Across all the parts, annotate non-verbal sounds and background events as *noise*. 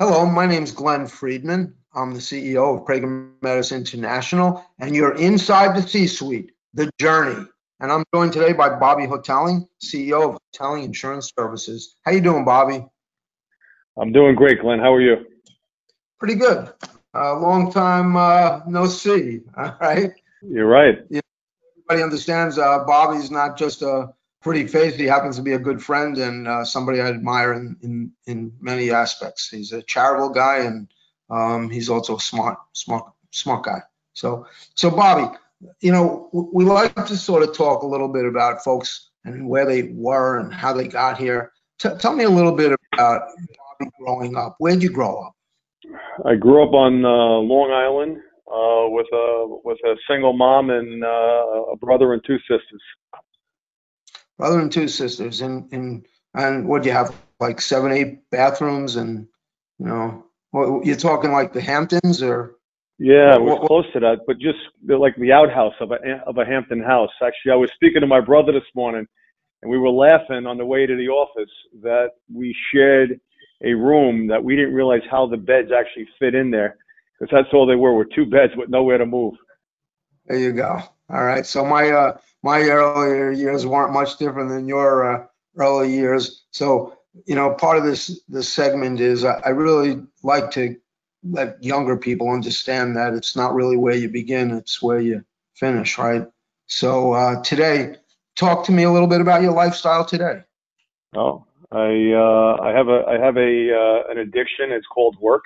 Hello, my name is Glenn Friedman. I'm the CEO of Prager Metis International, and you're inside the C-suite, the journey. And I'm joined today by Bobby Hotelling, CEO of Hotelling Insurance Services. How you doing, Bobby? I'm doing great, Glenn. How are you? Pretty good. Uh, long time uh, no see. *laughs* All right. You're right. Everybody understands uh, Bobby's not just a pretty face. He happens to be a good friend and uh, somebody I admire in, in in many aspects. He's a charitable guy and um, he's also a smart, smart, smart guy. So, so Bobby, you know, we like to sort of talk a little bit about folks and where they were and how they got here. T- tell me a little bit about Bobby growing up. Where'd you grow up? I grew up on uh, Long Island uh, with a with a single mom and uh, a brother and two sisters. Brother and two sisters, and and and what do you have? Like seven, eight bathrooms, and you know, what, you're talking like the Hamptons, or Yeah, What- we're what- close to that, but just like the outhouse of a of a Hampton house. Actually, I was speaking to my brother this morning, and we were laughing on the way to the office that we shared a room that we didn't realize how the beds actually fit in there, because that's all they were were two beds with nowhere to move. There you go. All right. So my uh my earlier years weren't much different than your uh, early years. So you know, part of this this segment is I, I really like to let younger people understand that it's not really where you begin; it's where you finish, right? So uh, today, talk to me a little bit about your lifestyle today. Oh, I uh, I have a I have a uh, an addiction. It's called work,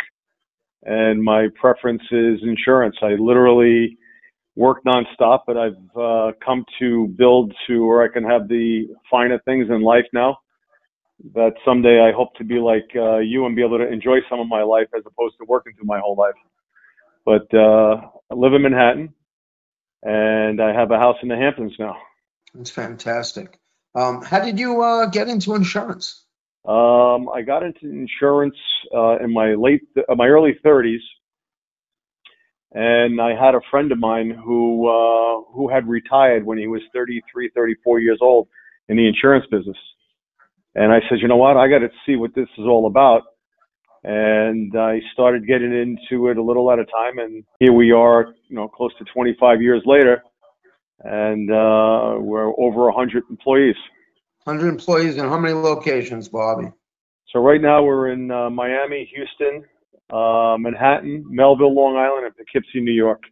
and my preference is insurance. I literally work nonstop, but I've uh, come to build to where I can have the finer things in life now. That someday I hope to be like uh, you and be able to enjoy some of my life as opposed to working through my whole life. But uh, I live in Manhattan, and I have a house in the Hamptons now. That's fantastic. Um, how did you uh, get into insurance? Um, I got into insurance uh, in my late, uh, my early 30s, and I had a friend of mine who uh, who had retired when he was 33, 34 years old in the insurance business. And I said, you know what, I got to see what this is all about. And I started getting into it a little at a time, and here we are, you know, close to 25 years later, and uh, we're over 100 employees. 100 employees in how many locations, Bobby? So right now we're in uh, Miami, Houston, uh, Manhattan, Melville, Long Island, and Poughkeepsie, New York.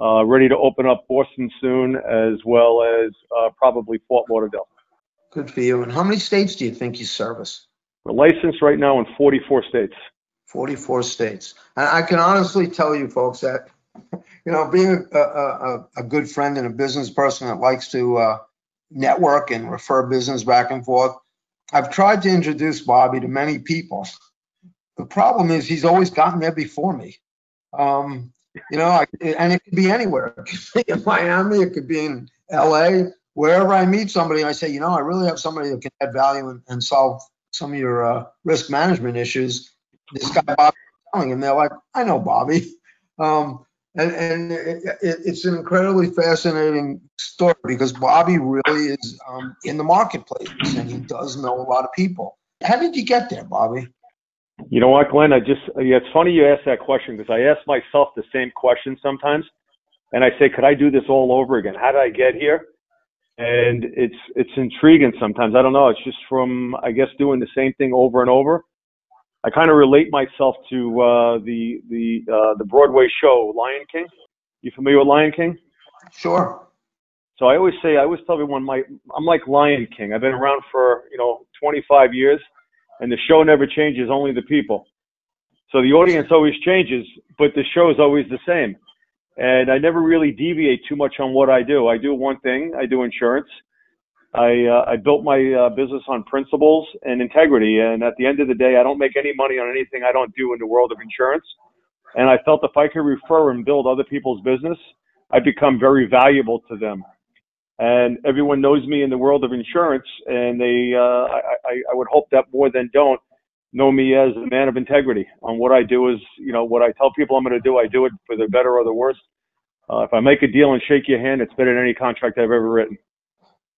Uh, ready to open up Boston soon, as well as uh, probably Fort Lauderdale. Good for you. And how many states do you think you service? We're licensed right now in 44 states. 44 states. And I can honestly tell you folks that, *laughs* you know, being a, a, a- a good friend and a business person that likes to uh, network and refer business back and forth, I've tried to introduce Bobby to many people. Problem is he's always gotten there before me. Um, you know, I, and it could be anywhere. It could be in Miami, it could be in LA, wherever I meet somebody, I say, you know, I really have somebody that can add value and, and solve some of your uh, risk management issues. This guy Bobby Hotelling, and they're like, I know Bobby. Um, and and it, it, it's an incredibly fascinating story because Bobby really is um, in the marketplace and he does know a lot of people. How did you get there, Bobby? You know what, Glenn? I just, yeah, it's funny you ask that question because I ask myself the same question sometimes. And I say, could I do this all over again? How did I get here? And it's, it's intriguing sometimes. I don't know. It's just from, I guess, doing the same thing over and over. I kind of relate myself to, uh, the, the, uh, the Broadway show, Lion King. You familiar with Lion King? Sure. So I always say, I always tell everyone, my, I'm like Lion King. I've been around for, you know, 25 years and the show never changes, only the people. So the audience always changes, but the show is always the same. And I never really deviate too much on what I do. I do one thing. I do insurance. I, uh, I built my uh, business on principles and integrity. And at the end of the day, I don't make any money on anything I don't do in the world of insurance. And I felt if I could refer and build other people's business, I'd become very valuable to them and everyone knows me in the world of insurance, and they, uh, I, I, would hope that more than don't know me as a man of integrity. On what I do is, you know, what I tell people I'm going to do, I do it for the better or the worse. Uh, if I make a deal and shake your hand, it's better than any contract I've ever written.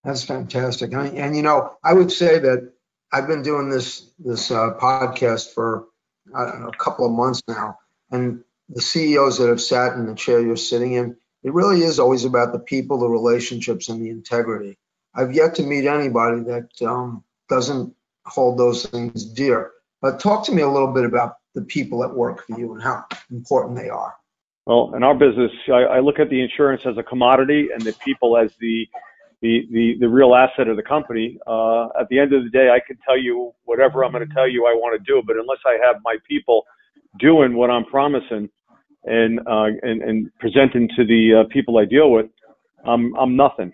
That's fantastic. And, and you know, I would say that I've been doing this this uh, podcast for know, a couple of months now. And the CEOs that have sat in the chair you're sitting in, it really is always about the people, the relationships, and the integrity. I've yet to meet anybody that um, doesn't hold those things dear. But talk to me a little bit about the people that work for you and how important they are. Well, in our business, I, I look at the insurance as a commodity and the people as the the, the, the real asset of the company. Uh, at the end of the day, I can tell you whatever I'm going to tell you I want to do, but unless I have my people doing what I'm promising and uh, and, and presenting to the uh, people I deal with, I'm I'm nothing.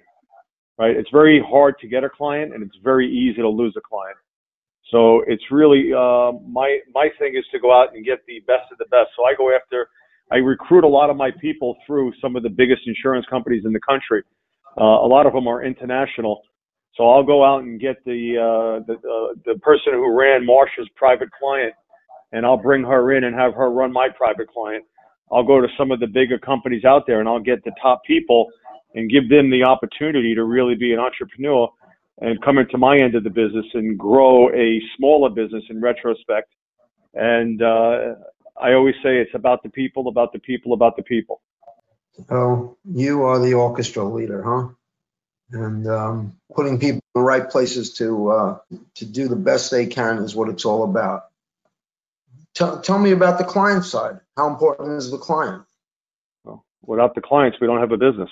Right? It's very hard to get a client, and it's very easy to lose a client. So it's really uh, my my thing is to go out and get the best of the best. So I go after, I recruit a lot of my people through some of the biggest insurance companies in the country. Uh, a lot of them are international. So I'll go out and get the uh, the uh, the person who ran Marsh's private client, and I'll bring her in and have her run my private client. I'll go to some of the bigger companies out there and I'll get the top people and give them the opportunity to really be an entrepreneur and come into my end of the business and grow a smaller business in retrospect. And uh, I always say it's about the people, about the people, about the people. So you are the orchestra leader, huh? And um, putting people in the right places to uh, to do the best they can is what it's all about. Tell, tell me about the client side. How important is the client? Well, without the clients, we don't have a business.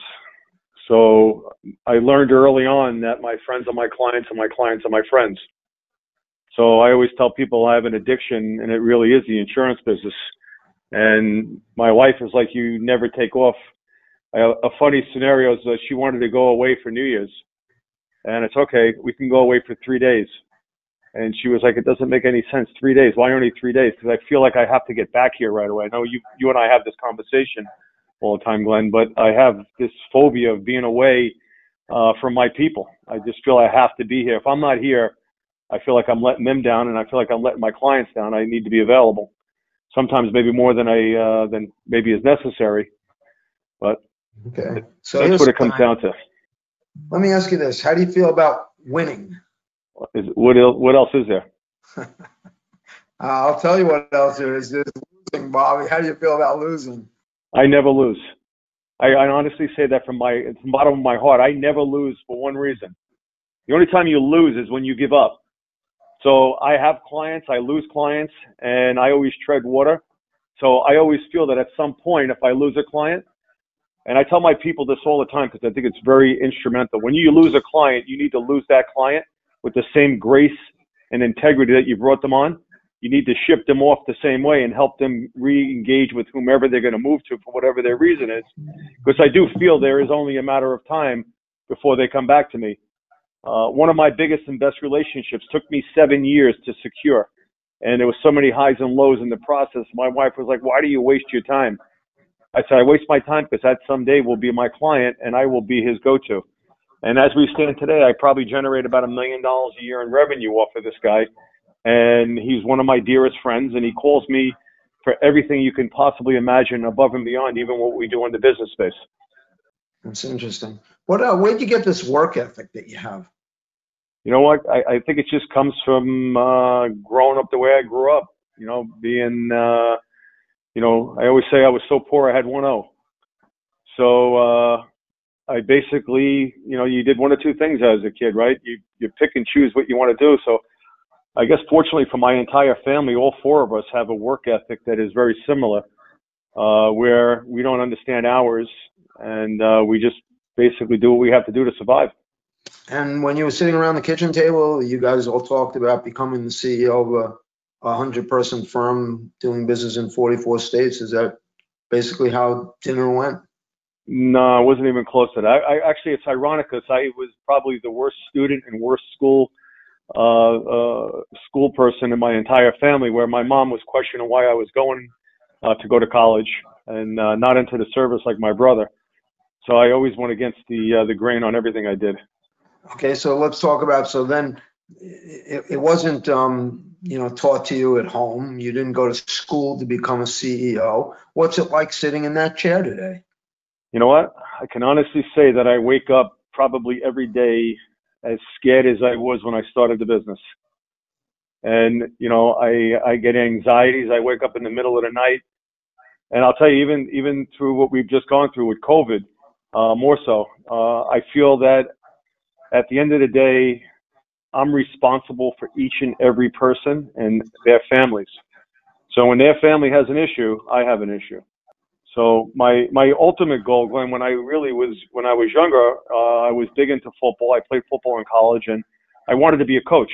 So I learned early on that my friends are my clients and my clients are my friends. So I always tell people I have an addiction and it really is the insurance business. And my wife is like, you never take off. A funny scenario is that she wanted to go away for New Year's. And it's okay, we can go away for three days. And she was like, it doesn't make any sense. Three days. Why only three days? Because I feel like I have to get back here right away. I know you, you and I have this conversation all the time, Glenn, but I have this phobia of being away uh, from my people. I just feel I have to be here. If I'm not here, I feel like I'm letting them down, and I feel like I'm letting my clients down. I need to be available. Sometimes maybe more than I uh, than maybe is necessary, but okay. So that's what it comes down to. Let me ask you this: How do you feel about winning? Is, what else? What else is there? *laughs* Uh, I'll tell you what else there is. There's losing, Bobby. How do you feel about losing? I never lose. I, I honestly say that from my from the bottom of my heart. I never lose for one reason. The only time you lose is when you give up. So I have clients, I lose clients, and I always tread water. So I always feel that at some point, if I lose a client, and I tell my people this all the time because I think it's very instrumental. When you lose a client, you need to lose that client with the same grace and integrity that you brought them on you need to ship them off the same way and help them re-engage with whomever they're going to move to for whatever their reason is. Because I do feel there is only a matter of time before they come back to me. Uh, one of my biggest and best relationships took me seven years to secure. And there was so many highs and lows in the process. My wife was like, why do you waste your time? I said, I waste my time because that someday will be my client and I will be his go-to. And as we stand today, I probably generate about a million dollars a year in revenue off of this guy and he's one of my dearest friends, and he calls me for everything you can possibly imagine, above and beyond even what we do in the business space. That's interesting. What? Uh, where'd you get this work ethic that you have? You know what? I, I think it just comes from uh, growing up the way I grew up. You know, being, uh, you know, I always say I was so poor I had one O. So uh, I basically, you know, you did one or two things as a kid, right? You you pick and choose what you want to do. So I guess fortunately for my entire family, all four of us have a work ethic that is very similar, uh, where we don't understand hours and uh, we just basically do what we have to do to survive. And when you were sitting around the kitchen table, you guys all talked about becoming the CEO of a, a hundred person firm doing business in 44 states. Is that basically how dinner went? No, I wasn't even close to that. I, I actually, it's ironic because I was probably the worst student and worst school uh, uh, school person in my entire family, where my mom was questioning why I was going uh, to go to college and uh, not into the service like my brother. So I always went against the uh, the grain on everything I did. Okay, so let's talk about. So then, it, it wasn't um, you know taught to you at home. You didn't go to school to become a CEO. What's it like sitting in that chair today? You know what? I can honestly say that I wake up probably every day as scared as I was when I started the business. And, you know, I, I get anxieties. I wake up in the middle of the night. And I'll tell you, even, even through what we've just gone through with COVID, uh, more so, uh, I feel that at the end of the day, I'm responsible for each and every person and their families. So when their family has an issue, I have an issue. So my my ultimate goal, Glenn, when I really was when I was younger, uh, I was big into football. I played football in college, and I wanted to be a coach.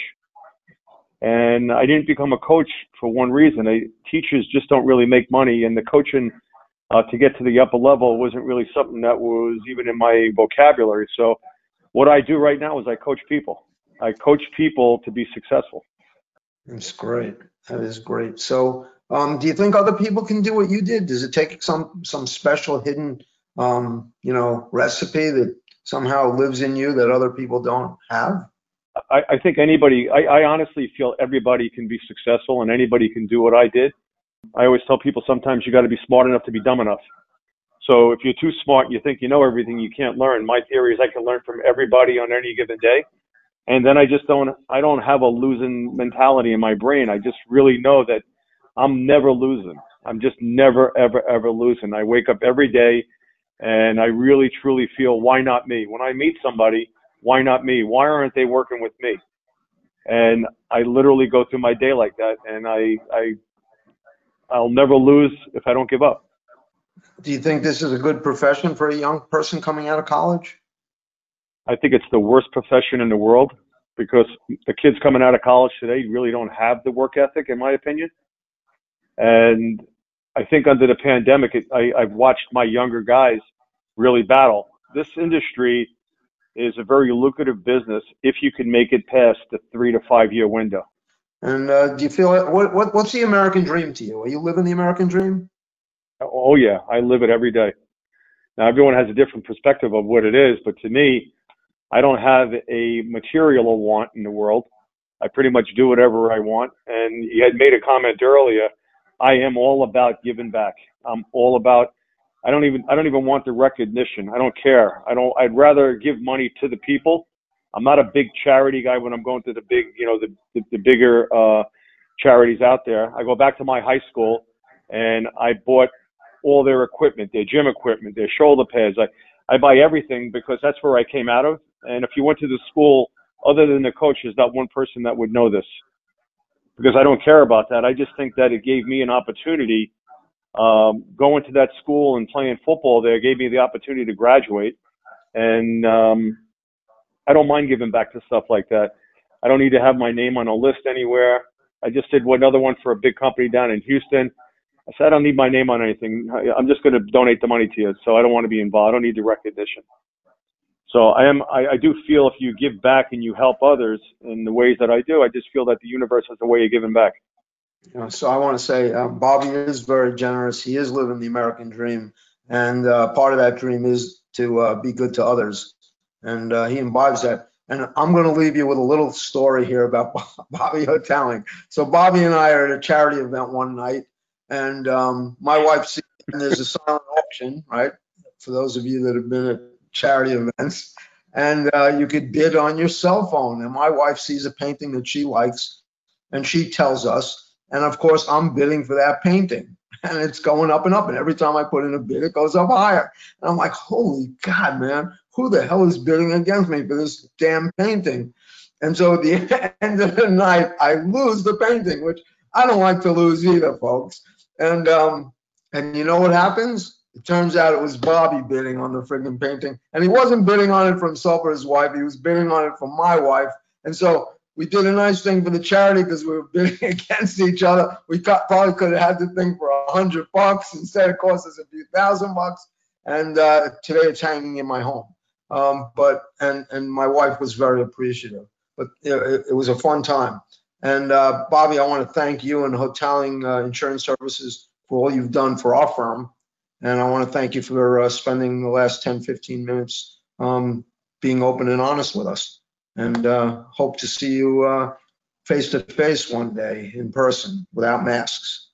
And I didn't become a coach for one reason. I, teachers just don't really make money, and the coaching uh, to get to the upper level wasn't really something that was even in my vocabulary. So what I do right now is I coach people. I coach people to be successful. That's great. That is great. So um, do you think other people can do what you did? Does it take some some special hidden um, you know recipe that somehow lives in you that other people don't have? I, I think anybody. I, I honestly feel everybody can be successful and anybody can do what I did. I always tell people sometimes you got to be smart enough to be dumb enough. So if you're too smart and you think you know everything, you can't learn. My theory is I can learn from everybody on any given day. And then I just don't, I don't have a losing mentality in my brain. I just really know that I'm never losing. I'm just never, ever, ever losing. I wake up every day and I really, truly feel, why not me? When I meet somebody, why not me? Why aren't they working with me? And I literally go through my day like that and I, I, I'll never lose if I don't give up. Do you think this is a good profession for a young person coming out of college? I think it's the worst profession in the world because the kids coming out of college today really don't have the work ethic, in my opinion. And I think under the pandemic, it, I, I've watched my younger guys really battle. This industry is a very lucrative business if you can make it past the three to five year window. And uh, do you feel what, what what's the American dream to you? Are you living the American dream? Oh yeah, I live it every day. Now everyone has a different perspective of what it is, but to me, I don't have a material want in the world. I pretty much do whatever I want. And you had made a comment earlier I am all about giving back. I'm all about. I don't even. I don't even want the recognition. I don't care. I don't. I'd rather give money to the people. I'm not a big charity guy when I'm going to the big, you know, the the, the bigger uh, charities out there. I go back to my high school, and I bought all their equipment, their gym equipment, their shoulder pads. I I buy everything because that's where I came out of. And if you went to the school, other than the coach, there's not one person that would know this because I don't care about that. I just think that it gave me an opportunity. Um, going to that school and playing football there gave me the opportunity to graduate, and um, I don't mind giving back to stuff like that. I don't need to have my name on a list anywhere. I just did another one for a big company down in Houston. I said I don't need my name on anything. I'm just going to donate the money to you, so I don't want to be involved. I don't need the recognition. So I am, I, I do feel if you give back and you help others in the ways that I do, I just feel that the universe has a way of giving back. Yeah, so I want to say uh, Bobby is very generous. He is living the American dream, and uh, part of that dream is to uh, be good to others, and uh, he embodies that. And I'm going to leave you with a little story here about *laughs* Bobby Hotelling. So Bobby and I are at a charity event one night, and um, my wife sees there's a silent auction, right? For those of you that have been at charity events, and uh, you could bid on your cell phone. And my wife sees a painting that she likes, and she tells us. And of course, I'm bidding for that painting, *laughs* and it's going up and up. And every time I put in a bid, it goes up higher. And I'm like, holy God, man, who the hell is bidding against me for this damn painting? And so at the *laughs* end of the night, I lose the painting, which I don't like to lose either, folks. And um, and you know what happens? It turns out it was Bobby bidding on the friggin' painting. And he wasn't bidding on it for himself or his wife. He was bidding on it for my wife. And so we did a nice thing for the charity because we were bidding *laughs* against each other. We got, probably could have had the thing for a hundred bucks instead it cost us a few thousand bucks. And uh, today it's hanging in my home. Um, but and and my wife was very appreciative. But it, it was a fun time. And uh, Bobby, I want to thank you and Hotelling uh, Insurance Services for all you've done for our firm. And I want to thank you for uh, spending the last 10, 15 minutes um, being open and honest with us. And uh, hope to see you face to face one day in person without masks.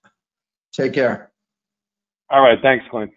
Take care. All right. Thanks, Glenn.